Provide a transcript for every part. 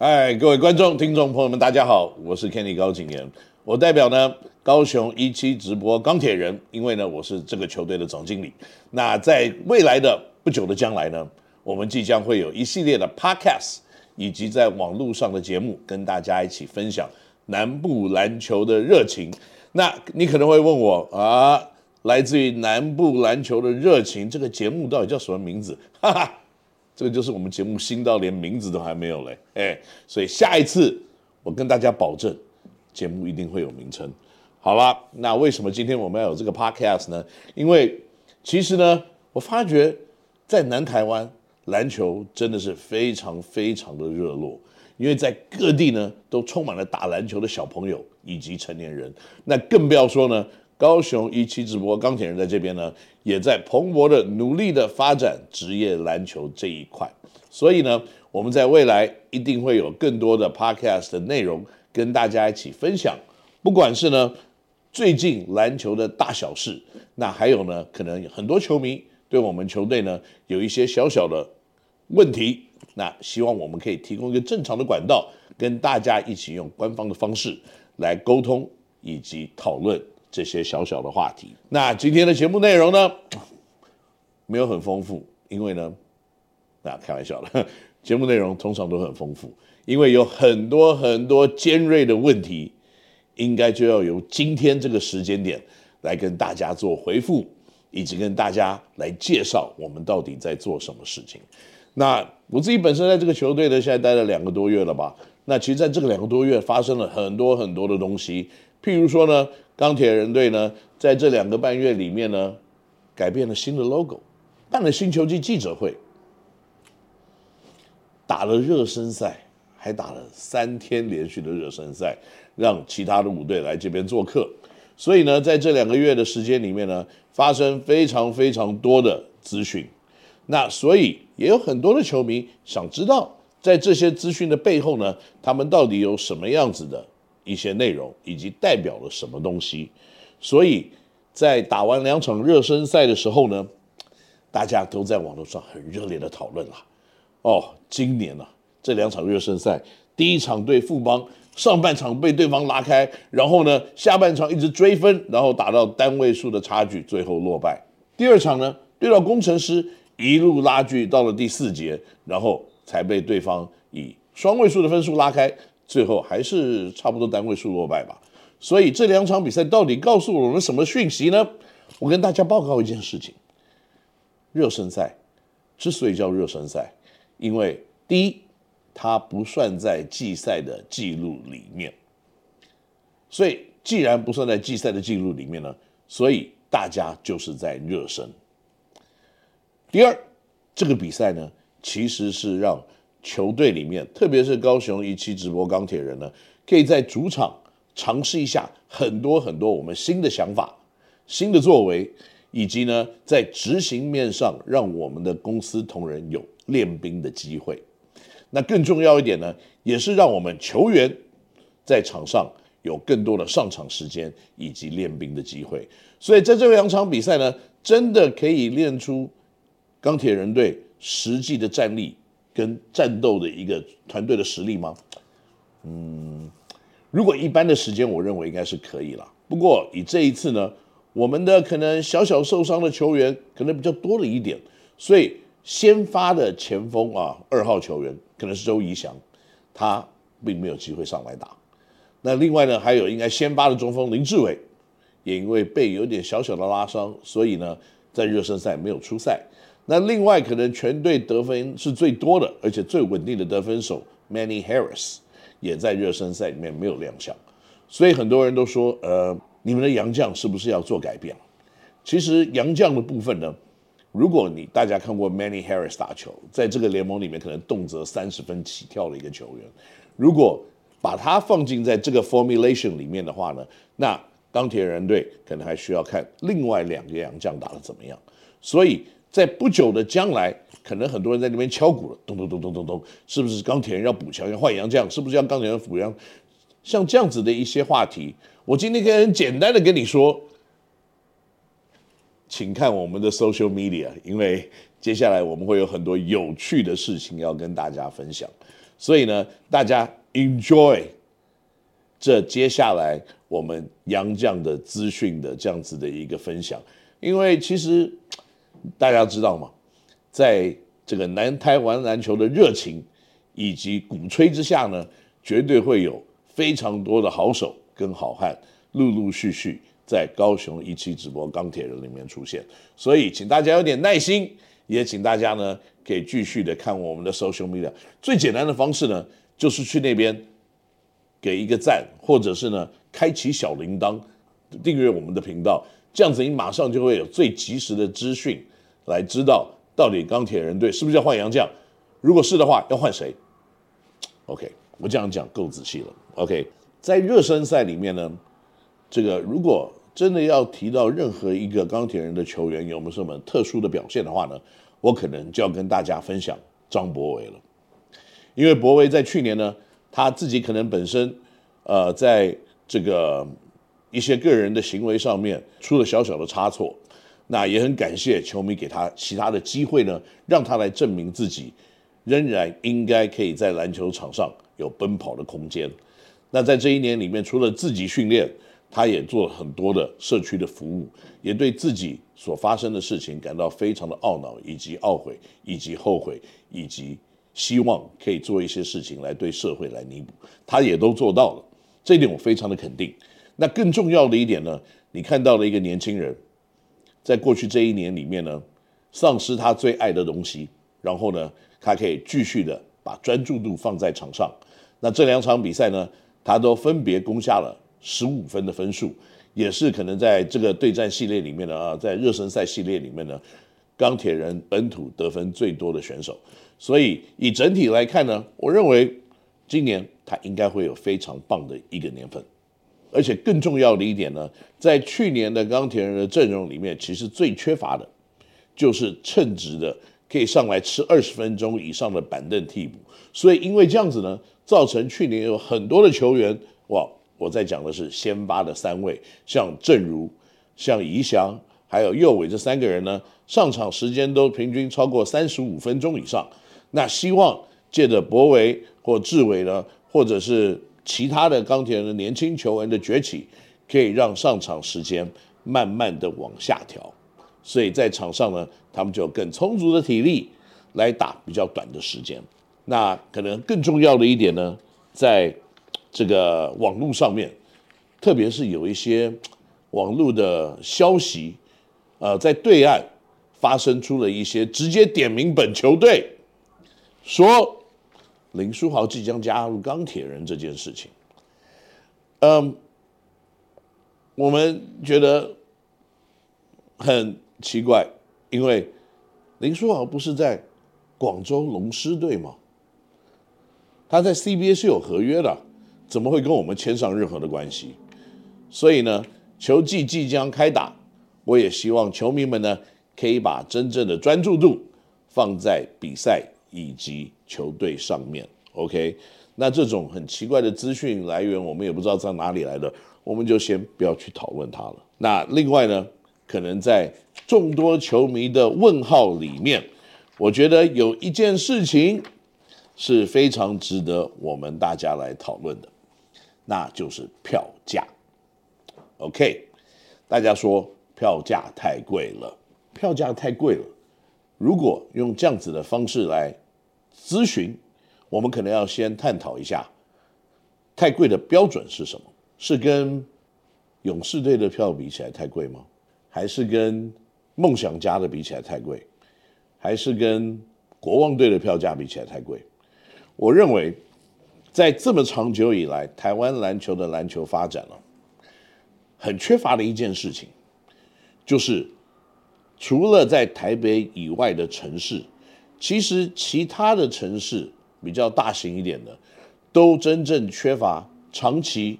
嗨，各位观众、听众朋友们，大家好，我是 Kenny 高景言，我代表呢高雄一期直播钢铁人，因为呢我是这个球队的总经理。那在未来的不久的将来呢，我们即将会有一系列的 Podcast 以及在网络上的节目，跟大家一起分享南部篮球的热情。那你可能会问我啊，来自于南部篮球的热情，这个节目到底叫什么名字？哈哈。这个就是我们节目新到连名字都还没有嘞，哎，所以下一次我跟大家保证，节目一定会有名称。好了，那为什么今天我们要有这个 podcast 呢？因为其实呢，我发觉在南台湾篮球真的是非常非常的热络，因为在各地呢都充满了打篮球的小朋友以及成年人，那更不要说呢。高雄一期直播钢铁人在这边呢，也在蓬勃的努力的发展职业篮球这一块，所以呢，我们在未来一定会有更多的 podcast 的内容跟大家一起分享，不管是呢最近篮球的大小事，那还有呢，可能很多球迷对我们球队呢有一些小小的问题，那希望我们可以提供一个正常的管道，跟大家一起用官方的方式来沟通以及讨论。这些小小的话题，那今天的节目内容呢，没有很丰富，因为呢，那开玩笑了，节目内容通常都很丰富，因为有很多很多尖锐的问题，应该就要由今天这个时间点来跟大家做回复，以及跟大家来介绍我们到底在做什么事情。那我自己本身在这个球队呢，现在待了两个多月了吧？那其实在这个两个多月发生了很多很多的东西，譬如说呢。钢铁人队呢，在这两个半月里面呢，改变了新的 logo，办了新球季记者会，打了热身赛，还打了三天连续的热身赛，让其他的五队来这边做客。所以呢，在这两个月的时间里面呢，发生非常非常多的资讯。那所以也有很多的球迷想知道，在这些资讯的背后呢，他们到底有什么样子的？一些内容以及代表了什么东西，所以在打完两场热身赛的时候呢，大家都在网络上很热烈的讨论了。哦，今年呢这两场热身赛，第一场对富邦，上半场被对方拉开，然后呢下半场一直追分，然后打到单位数的差距，最后落败。第二场呢对到工程师，一路拉锯到了第四节，然后才被对方以双位数的分数拉开。最后还是差不多单位数落败吧，所以这两场比赛到底告诉我们什么讯息呢？我跟大家报告一件事情：热身赛之所以叫热身赛，因为第一，它不算在季赛的记录里面，所以既然不算在季赛的记录里面呢，所以大家就是在热身。第二，这个比赛呢，其实是让。球队里面，特别是高雄一期直播钢铁人呢，可以在主场尝试一下很多很多我们新的想法、新的作为，以及呢，在执行面上让我们的公司同仁有练兵的机会。那更重要一点呢，也是让我们球员在场上有更多的上场时间以及练兵的机会。所以在这两场比赛呢，真的可以练出钢铁人队实际的战力。跟战斗的一个团队的实力吗？嗯，如果一般的时间，我认为应该是可以了。不过以这一次呢，我们的可能小小受伤的球员可能比较多了一点，所以先发的前锋啊，二号球员可能是周怡翔，他并没有机会上来打。那另外呢，还有应该先发的中锋林志伟，也因为背有点小小的拉伤，所以呢，在热身赛没有出赛。那另外可能全队得分是最多的，而且最稳定的得分手 Manny Harris 也在热身赛里面没有亮相，所以很多人都说，呃，你们的洋将是不是要做改变？其实洋将的部分呢，如果你大家看过 Manny Harris 打球，在这个联盟里面可能动辄三十分起跳的一个球员，如果把他放进在这个 formulation 里面的话呢，那钢铁人队可能还需要看另外两个洋将打得怎么样，所以。在不久的将来，可能很多人在那边敲鼓了，咚咚咚咚咚咚，是不是钢铁人要补强，要换洋将？是不是要钢铁人补强？像这样子的一些话题，我今天可以很简单的跟你说，请看我们的 social media，因为接下来我们会有很多有趣的事情要跟大家分享。所以呢，大家 enjoy 这接下来我们杨将的资讯的这样子的一个分享，因为其实大家知道吗，在这个南台湾篮球的热情以及鼓吹之下呢，绝对会有非常多的好手跟好汉陆陆续续在高雄一期直播钢铁人里面出现，所以请大家有点耐心，也请大家呢可以继续的看我们的 social media。最简单的方式呢，就是去那边。给一个赞，或者是呢，开启小铃铛，订阅我们的频道，这样子你马上就会有最及时的资讯，来知道到底钢铁人队是不是要换杨将，如果是的话，要换谁？OK，我这样讲够仔细了。OK，在热身赛里面呢，这个如果真的要提到任何一个钢铁人的球员有没有什么特殊的表现的话呢，我可能就要跟大家分享张博伟了，因为博伟在去年呢。他自己可能本身，呃，在这个一些个人的行为上面出了小小的差错，那也很感谢球迷给他其他的机会呢，让他来证明自己，仍然应该可以在篮球场上有奔跑的空间。那在这一年里面，除了自己训练，他也做了很多的社区的服务，也对自己所发生的事情感到非常的懊恼，以及懊悔，以及后悔，以及。希望可以做一些事情来对社会来弥补，他也都做到了，这一点我非常的肯定。那更重要的一点呢，你看到了一个年轻人，在过去这一年里面呢，丧失他最爱的东西，然后呢，他可以继续的把专注度放在场上。那这两场比赛呢，他都分别攻下了十五分的分数，也是可能在这个对战系列里面呢，啊，在热身赛系列里面呢，钢铁人本土得分最多的选手。所以以整体来看呢，我认为今年他应该会有非常棒的一个年份，而且更重要的一点呢，在去年的钢铁人的阵容里面，其实最缺乏的，就是称职的可以上来吃二十分钟以上的板凳替补。所以因为这样子呢，造成去年有很多的球员，哇，我在讲的是先发的三位，像正如、像宜祥还有右伟这三个人呢，上场时间都平均超过三十五分钟以上。那希望借着博维或志伟呢，或者是其他的钢铁人的年轻球员的崛起，可以让上场时间慢慢的往下调，所以在场上呢，他们就有更充足的体力来打比较短的时间。那可能更重要的一点呢，在这个网络上面，特别是有一些网络的消息，呃，在对岸发生出了一些直接点名本球队。说林书豪即将加入钢铁人这件事情，嗯，我们觉得很奇怪，因为林书豪不是在广州龙狮队吗？他在 CBA 是有合约的，怎么会跟我们签上任何的关系？所以呢，球季即将开打，我也希望球迷们呢可以把真正的专注度放在比赛。以及球队上面，OK，那这种很奇怪的资讯来源，我们也不知道在哪里来的，我们就先不要去讨论它了。那另外呢，可能在众多球迷的问号里面，我觉得有一件事情是非常值得我们大家来讨论的，那就是票价。OK，大家说票价太贵了，票价太贵了。如果用这样子的方式来咨询，我们可能要先探讨一下，太贵的标准是什么？是跟勇士队的票比起来太贵吗？还是跟梦想家的比起来太贵？还是跟国王队的票价比起来太贵？我认为，在这么长久以来，台湾篮球的篮球发展了，很缺乏的一件事情，就是。除了在台北以外的城市，其实其他的城市比较大型一点的，都真正缺乏长期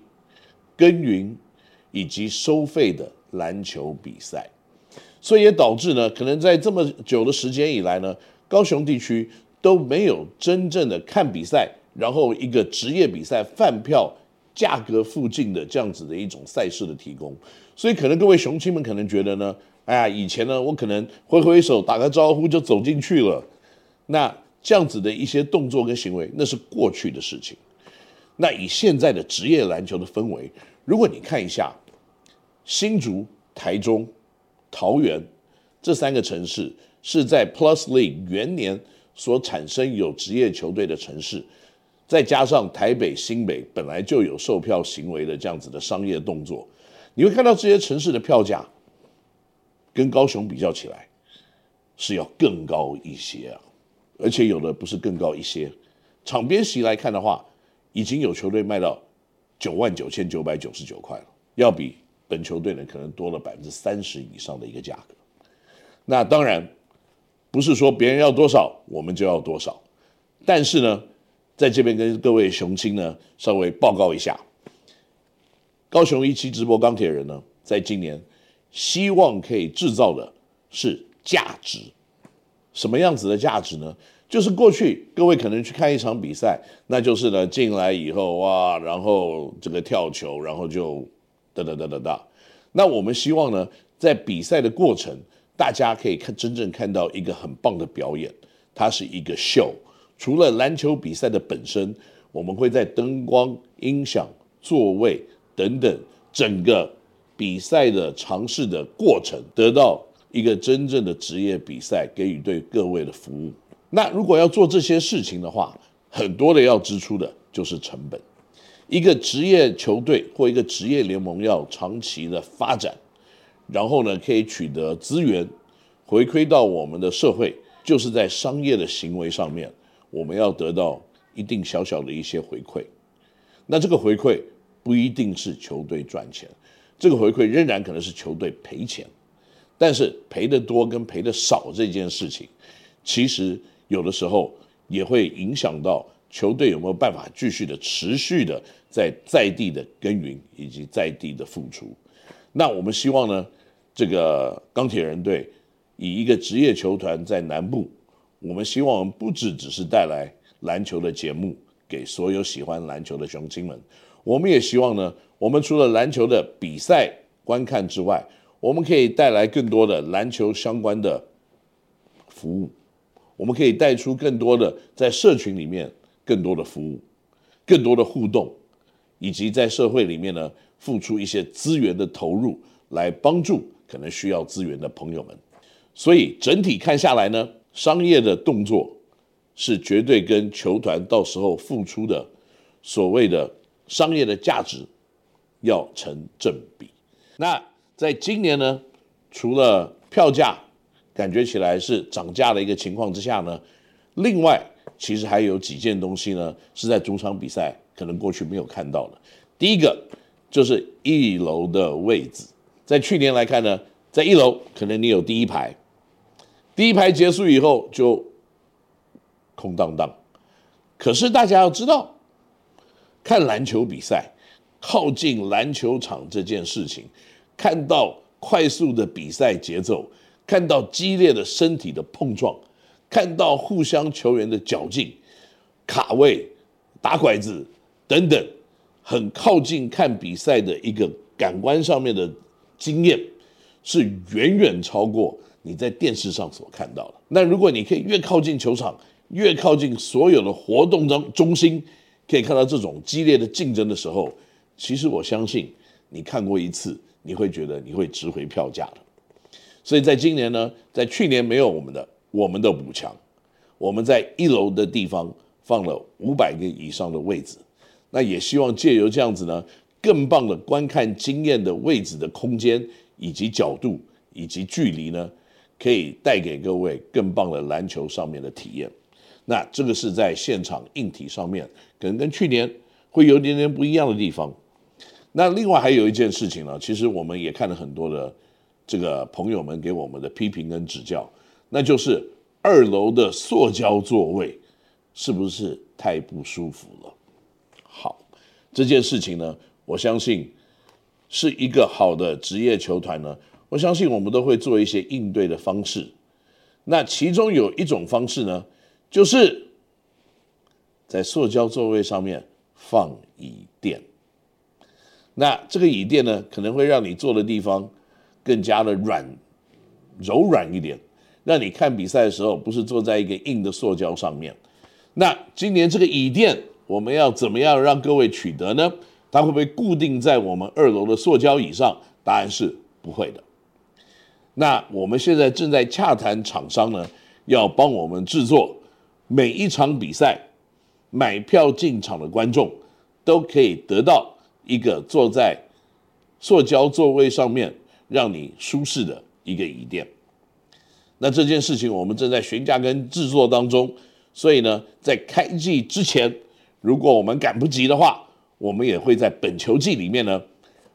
耕耘以及收费的篮球比赛，所以也导致呢，可能在这么久的时间以来呢，高雄地区都没有真正的看比赛，然后一个职业比赛饭票价格附近的这样子的一种赛事的提供，所以可能各位雄亲们可能觉得呢。哎呀，以前呢，我可能挥挥手打个招呼就走进去了。那这样子的一些动作跟行为，那是过去的事情。那以现在的职业篮球的氛围，如果你看一下新竹、台中、桃园这三个城市，是在 Plus League 元年所产生有职业球队的城市，再加上台北、新北本来就有售票行为的这样子的商业动作，你会看到这些城市的票价跟高雄比较起来是要更高一些啊。而且有的不是更高一些，场边席来看的话，已经有球队卖到九万九千九百九十九块了，要比本球队呢可能多了百分之三十以上的一个价格。那当然不是说别人要多少我们就要多少，但是呢，在这边跟各位雄青呢稍微报告一下，高雄一期直播钢铁人呢，在今年希望可以制造的是价值。什么样子的价值呢？就是过去各位可能去看一场比赛，那就是呢进来以后哇，然后这个跳球，然后就哒哒哒哒哒。那我们希望呢，在比赛的过程，大家可以看真正看到一个很棒的表演，它是一个秀。除了篮球比赛的本身，我们会在灯光、音响、座位等等整个比赛的尝试的过程得到。一个真正的职业比赛给予对各位的服务。那如果要做这些事情的话，很多的要支出的就是成本。一个职业球队或一个职业联盟要长期的发展，然后呢可以取得资源回馈到我们的社会，就是在商业的行为上面，我们要得到一定小小的一些回馈。那这个回馈不一定是球队赚钱，这个回馈仍然可能是球队赔钱。但是赔的多跟赔的少这件事情，其实有的时候也会影响到球队有没有办法继续的持续的在在地的耕耘以及在地的付出。那我们希望呢，这个钢铁人队以一个职业球团在南部，我们希望不只只是带来篮球的节目给所有喜欢篮球的雄青们，我们也希望呢，我们除了篮球的比赛观看之外，我们可以带来更多的篮球相关的服务，我们可以带出更多的在社群里面更多的服务，更多的互动，以及在社会里面呢付出一些资源的投入，来帮助可能需要资源的朋友们。所以整体看下来呢，商业的动作是绝对跟球团到时候付出的所谓的商业的价值要成正比。那。在今年呢，除了票价感觉起来是涨价的一个情况之下呢，另外其实还有几件东西呢，是在主场比赛可能过去没有看到的。第一个就是一楼的位置，在去年来看呢，在一楼可能你有第一排，第一排结束以后就空荡荡。可是大家要知道，看篮球比赛，靠近篮球场这件事情。看到快速的比赛节奏，看到激烈的身体的碰撞，看到互相球员的较劲、卡位、打拐子等等，很靠近看比赛的一个感官上面的经验，是远远超过你在电视上所看到的。那如果你可以越靠近球场，越靠近所有的活动中中心，可以看到这种激烈的竞争的时候，其实我相信你看过一次。你会觉得你会值回票价的，所以在今年呢，在去年没有我们的我们的五强，我们在一楼的地方放了五百个以上的位置，那也希望借由这样子呢，更棒的观看经验的位置的空间以及角度以及距离呢，可以带给各位更棒的篮球上面的体验。那这个是在现场硬体上面，可能跟去年会有点点不一样的地方。那另外还有一件事情呢，其实我们也看了很多的这个朋友们给我们的批评跟指教，那就是二楼的塑胶座位是不是太不舒服了？好，这件事情呢，我相信是一个好的职业球团呢，我相信我们都会做一些应对的方式。那其中有一种方式呢，就是在塑胶座位上面放椅垫。那这个椅垫呢，可能会让你坐的地方更加的软、柔软一点，让你看比赛的时候不是坐在一个硬的塑胶上面。那今年这个椅垫我们要怎么样让各位取得呢？它会不会固定在我们二楼的塑胶椅上？答案是不会的。那我们现在正在洽谈厂商呢，要帮我们制作每一场比赛买票进场的观众都可以得到一个坐在塑胶座位上面让你舒适的一个椅垫。那这件事情我们正在询价跟制作当中，所以呢，在开季之前，如果我们赶不及的话，我们也会在本球季里面呢，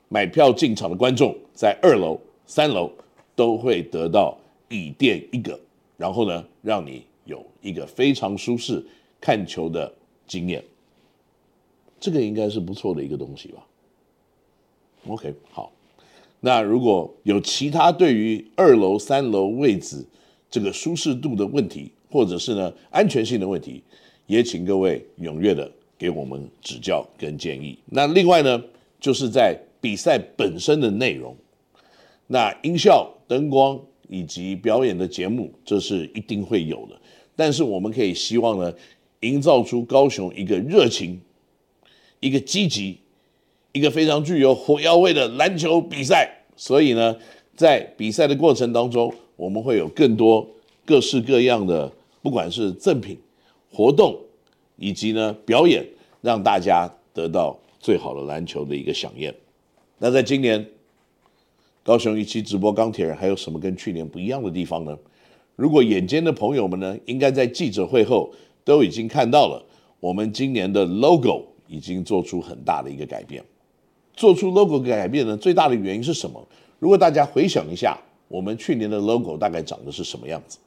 买票进场的观众在二楼、三楼都会得到椅垫一个，然后呢，让你有一个非常舒适看球的经验。这个应该是不错的一个东西吧？OK，好。那如果有其他对于二楼、三楼位置这个舒适度的问题，或者是呢安全性的问题，也请各位踊跃的。给我们指教跟建议。那另外呢，就是在比赛本身的内容，那音效、灯光以及表演的节目，这是一定会有的。但是我们可以希望呢，营造出高雄一个热情、一个积极、一个非常具有火药味的篮球比赛。所以呢，在比赛的过程当中，我们会有更多各式各样的，不管是赠品、活动。以及呢，表演让大家得到最好的篮球的一个响应。那在今年高雄一期直播钢铁人还有什么跟去年不一样的地方呢？如果眼尖的朋友们呢，应该在记者会后都已经看到了，我们今年的 logo 已经做出很大的一个改变。做出 logo 改变呢，最大的原因是什么？如果大家回想一下，我们去年的 logo 大概长的是什么样子？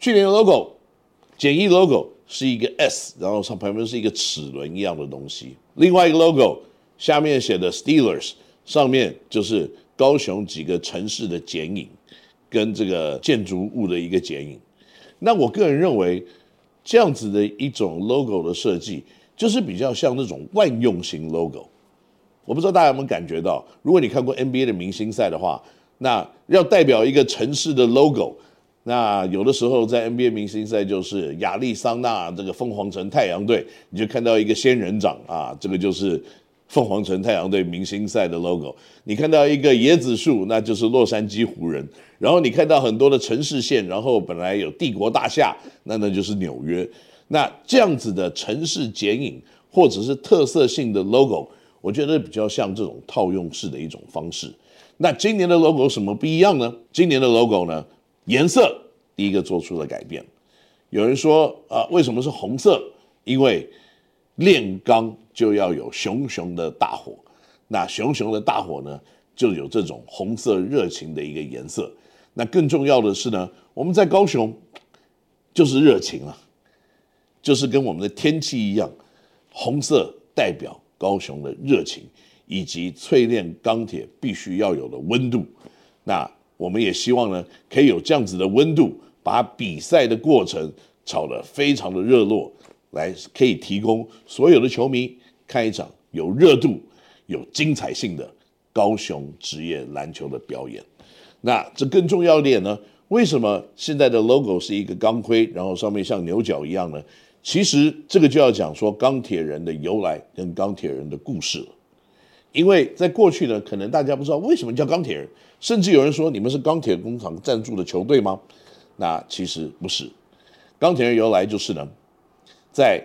去年的 logo 简易 logo。是一个 S，然后上旁边是一个齿轮一样的东西。另外一个 logo 下面写的 Steelers，上面就是高雄几个城市的剪影，跟这个建筑物的一个剪影。那我个人认为，这样子的一种 logo 的设计，就是比较像那种万用型 logo。我不知道大家有没有感觉到，如果你看过 NBA 的明星赛的话，那要代表一个城市的 logo。那有的时候在 NBA 明星赛就是亚利桑那这个凤凰城太阳队，你就看到一个仙人掌啊，这个就是凤凰城太阳队明星赛的 logo。你看到一个椰子树，那就是洛杉矶湖人。然后你看到很多的城市线，然后本来有帝国大厦，那那就是纽约。那这样子的城市剪影或者是特色性的 logo，我觉得比较像这种套用式的一种方式。那今年的 logo 什么不一样呢？今年的 logo 呢？颜色第一个做出了改变，有人说啊，为什么是红色？因为炼钢就要有熊熊的大火，那熊熊的大火呢，就有这种红色热情的一个颜色。那更重要的是呢，我们在高雄就是热情啊，就是跟我们的天气一样，红色代表高雄的热情以及淬炼钢铁必须要有的温度。那我们也希望呢，可以有这样子的温度，把比赛的过程炒得非常的热络，来可以提供所有的球迷看一场有热度、有精彩性的高雄职业篮球的表演。那这更重要一点呢？为什么现在的 logo 是一个钢盔，然后上面像牛角一样呢？其实这个就要讲说钢铁人的由来跟钢铁人的故事了。因为在过去呢，可能大家不知道为什么叫钢铁人。甚至有人说，你们是钢铁工厂赞助的球队吗？那其实不是。钢铁人由来就是呢，在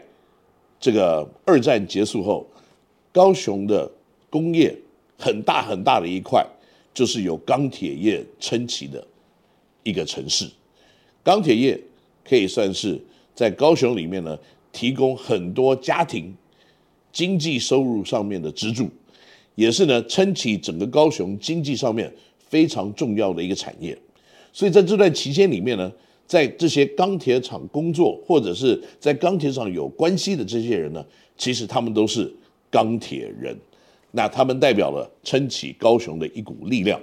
这个二战结束后，高雄的工业很大很大的一块，就是由钢铁业撑起的一个城市。钢铁业可以算是在高雄里面呢，提供很多家庭经济收入上面的支柱，也是呢撑起整个高雄经济上面。非常重要的一个产业，所以在这段期间里面呢，在这些钢铁厂工作或者是在钢铁厂有关系的这些人呢，其实他们都是钢铁人，那他们代表了撑起高雄的一股力量。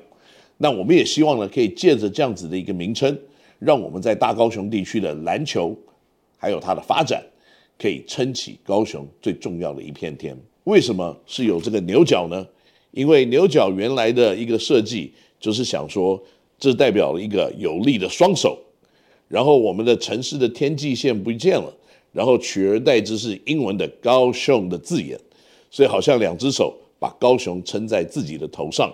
那我们也希望呢，可以借着这样子的一个名称，让我们在大高雄地区的篮球还有它的发展，可以撑起高雄最重要的一片天。为什么是有这个牛角呢？因为牛角原来的一个设计。就是想说，这代表了一个有力的双手，然后我们的城市的天际线不见了，然后取而代之是英文的高雄的字眼，所以好像两只手把高雄撑在自己的头上。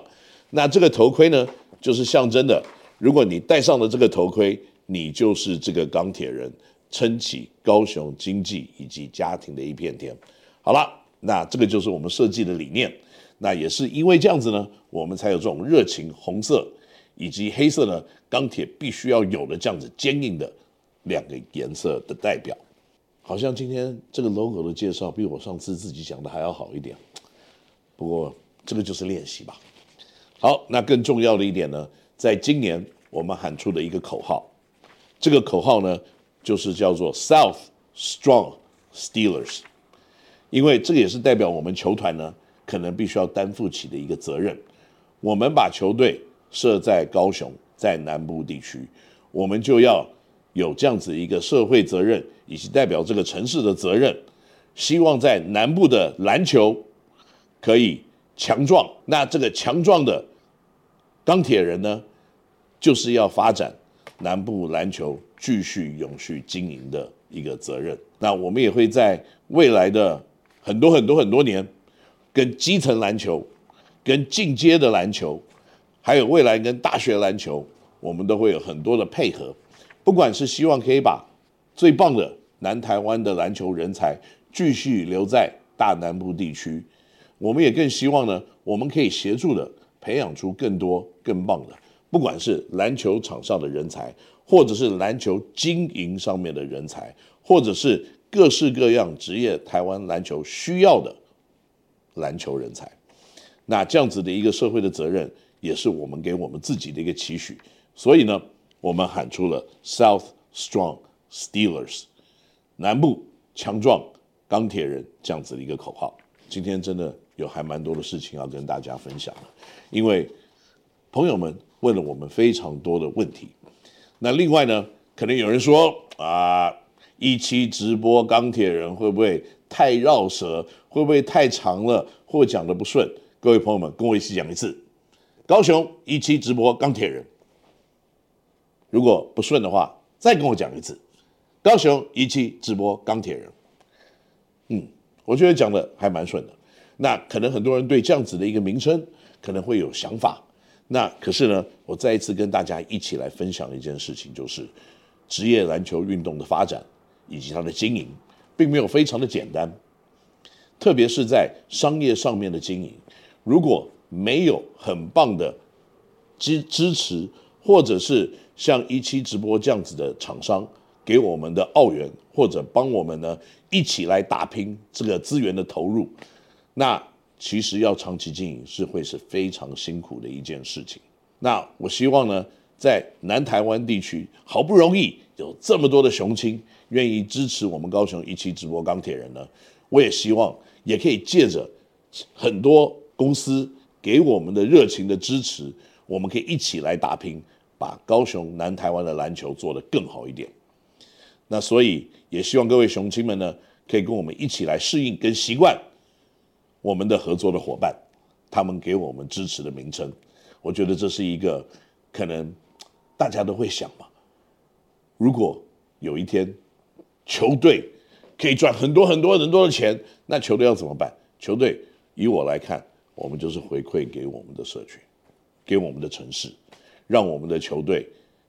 那这个头盔呢，就是象征的，如果你戴上了这个头盔，你就是这个钢铁人，撑起高雄经济以及家庭的一片天。好了，那这个就是我们设计的理念。那也是因为这样子呢，我们才有这种热情红色以及黑色呢，钢铁必须要有的这样子坚硬的两个颜色的代表。好像今天这个 logo 的介绍比我上次自己讲的还要好一点。不过这个就是练习吧。好，那更重要的一点呢，在今年我们喊出的一个口号，这个口号呢就是叫做 South Strong Steelers，因为这个也是代表我们球团呢。可能必须要担负起的一个责任。我们把球队设在高雄，在南部地区，我们就要有这样子一个社会责任，以及代表这个城市的责任。希望在南部的篮球可以强壮。那这个强壮的钢铁人呢，就是要发展南部篮球继续永续经营的一个责任。那我们也会在未来的很多很多很多年。跟基层篮球、跟进阶的篮球，还有未来跟大学篮球，我们都会有很多的配合。不管是希望可以把最棒的南台湾的篮球人才继续留在大南部地区，我们也更希望呢，我们可以协助的培养出更多更棒的，不管是篮球场上的人才，或者是篮球经营上面的人才，或者是各式各样职业台湾篮球需要的。篮球人才，那这样子的一个社会的责任，也是我们给我们自己的一个期许。所以呢，我们喊出了 South Strong Steelers，南部强壮钢铁人这样子的一个口号。今天真的有还蛮多的事情要跟大家分享，因为朋友们问了我们非常多的问题。那另外呢，可能有人说啊，一期直播钢铁人会不会？太绕舌会不会太长了，或讲的不顺？各位朋友们，跟我一起讲一次。高雄一期直播钢铁人，如果不顺的话，再跟我讲一次。高雄一期直播钢铁人，嗯，我觉得讲的还蛮顺的。那可能很多人对这样子的一个名称可能会有想法。那可是呢，我再一次跟大家一起来分享一件事情，就是职业篮球运动的发展以及它的经营。并没有非常的简单，特别是在商业上面的经营，如果没有很棒的支支持，或者是像一期直播这样子的厂商给我们的澳元，或者帮我们呢一起来打拼这个资源的投入，那其实要长期经营是会是非常辛苦的一件事情。那我希望呢，在南台湾地区，好不容易有这么多的雄青。愿意支持我们高雄一期直播钢铁人呢？我也希望也可以借着很多公司给我们的热情的支持，我们可以一起来打拼，把高雄南台湾的篮球做得更好一点。那所以也希望各位雄亲们呢，可以跟我们一起来适应跟习惯我们的合作的伙伴，他们给我们支持的名称。我觉得这是一个可能大家都会想嘛，如果有一天。球队可以赚很多很多很多的钱，那球队要怎么办？球队以我来看，我们就是回馈给我们的社区，给我们的城市，让我们的球队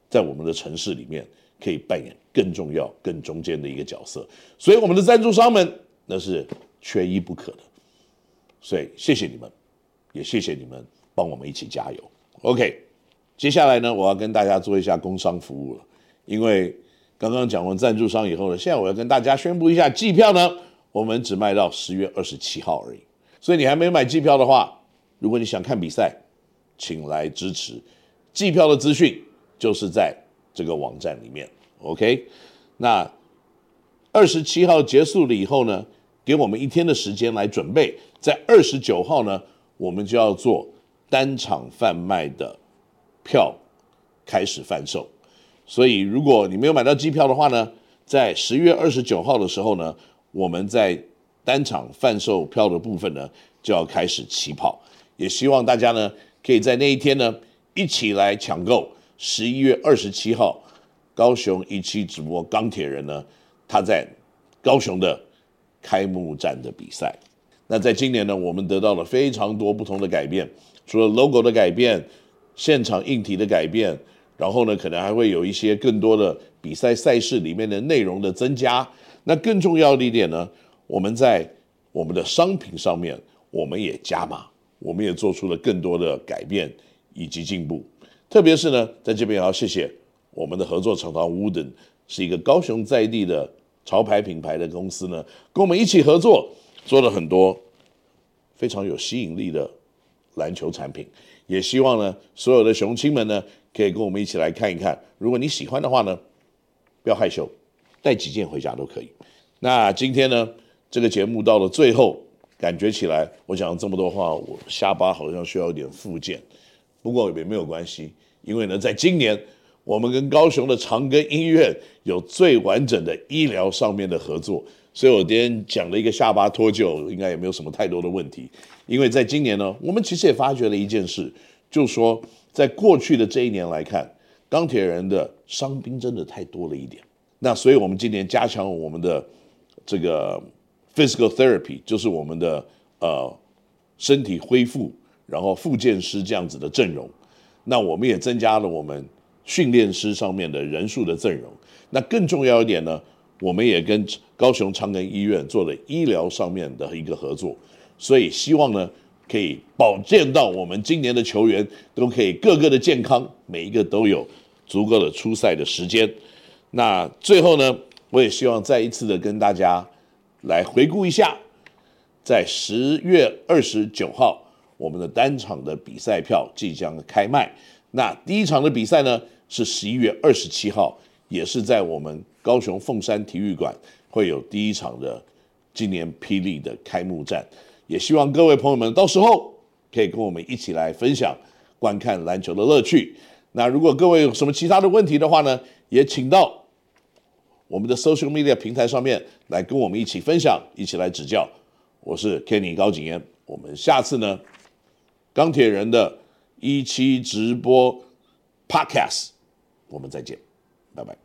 在我们的城市里面可以扮演更重要、更中间的一个角色。所以我们的赞助商们那是缺一不可的。所以谢谢你们，也谢谢你们帮我们一起加油。OK，接下来呢，我要跟大家做一下工商服务了，因为。刚刚讲完赞助商以后呢，现在我要跟大家宣布一下，机票呢，我们只卖到十月二十七号而已。所以你还没买机票的话，如果你想看比赛，请来支持。机票的资讯就是在这个网站里面。OK，那二十七号结束了以后呢，给我们一天的时间来准备，在二十九号呢，我们就要做单场贩卖的票开始贩售。所以，如果你没有买到机票的话呢，在十月二十九号的时候呢，我们在单场贩售票的部分呢就要开始起跑。也希望大家呢可以在那一天呢一起来抢购十一月二十七号高雄一期直播钢铁人呢，他在高雄的开幕战的比赛。那在今年呢，我们得到了非常多不同的改变，除了 logo 的改变、现场硬体的改变，然后呢，可能还会有一些更多的比赛赛事里面的内容的增加。那更重要的一点呢，我们在我们的商品上面，我们也加码，我们也做出了更多的改变以及进步。特别是呢，在这边也要谢谢我们的合作厂商 Wooden，是一个高雄在地的潮牌品牌的公司呢，跟我们一起合作，做了很多非常有吸引力的篮球产品。也希望呢，所有的雄亲们呢，可以跟我们一起来看一看。如果你喜欢的话呢，不要害羞，带几件回家都可以。那今天呢，这个节目到了最后，感觉起来我讲了这么多话，我下巴好像需要一点复健。不过也没有关系，因为呢，在今年我们跟高雄的长庚医院有最完整的医疗上面的合作，所以我今天讲了一个下巴脱臼，应该也没有什么太多的问题。因为在今年呢，我们其实也发觉了一件事，就说在过去的这一年来看，钢铁人的伤兵真的太多了一点。那所以我们今年加强我们的这个 physical therapy，就是我们的呃身体恢复。然后复健师这样子的阵容，那我们也增加了我们训练师上面的人数的阵容。那更重要一点呢，我们也跟高雄长庚医院做了医疗上面的一个合作，所以希望呢可以保健到我们今年的球员都可以个个的健康，每一个都有足够的出赛的时间。那最后呢，我也希望再一次的跟大家来回顾一下，在十月二十九号。我们的单场的比赛票即将开卖。那第一场的比赛呢，是十一月二十七号，也是在我们高雄凤山体育馆会有第一场的今年霹雳的开幕战。也希望各位朋友们到时候可以跟我们一起来分享观看篮球的乐趣。那如果各位有什么其他的问题的话呢，也请到我们的 social media 平台上面来跟我们一起分享，一起来指教。我是 Kenny 高景言，我们下次呢。钢铁人的一期直播 Podcast，我们再见，拜拜。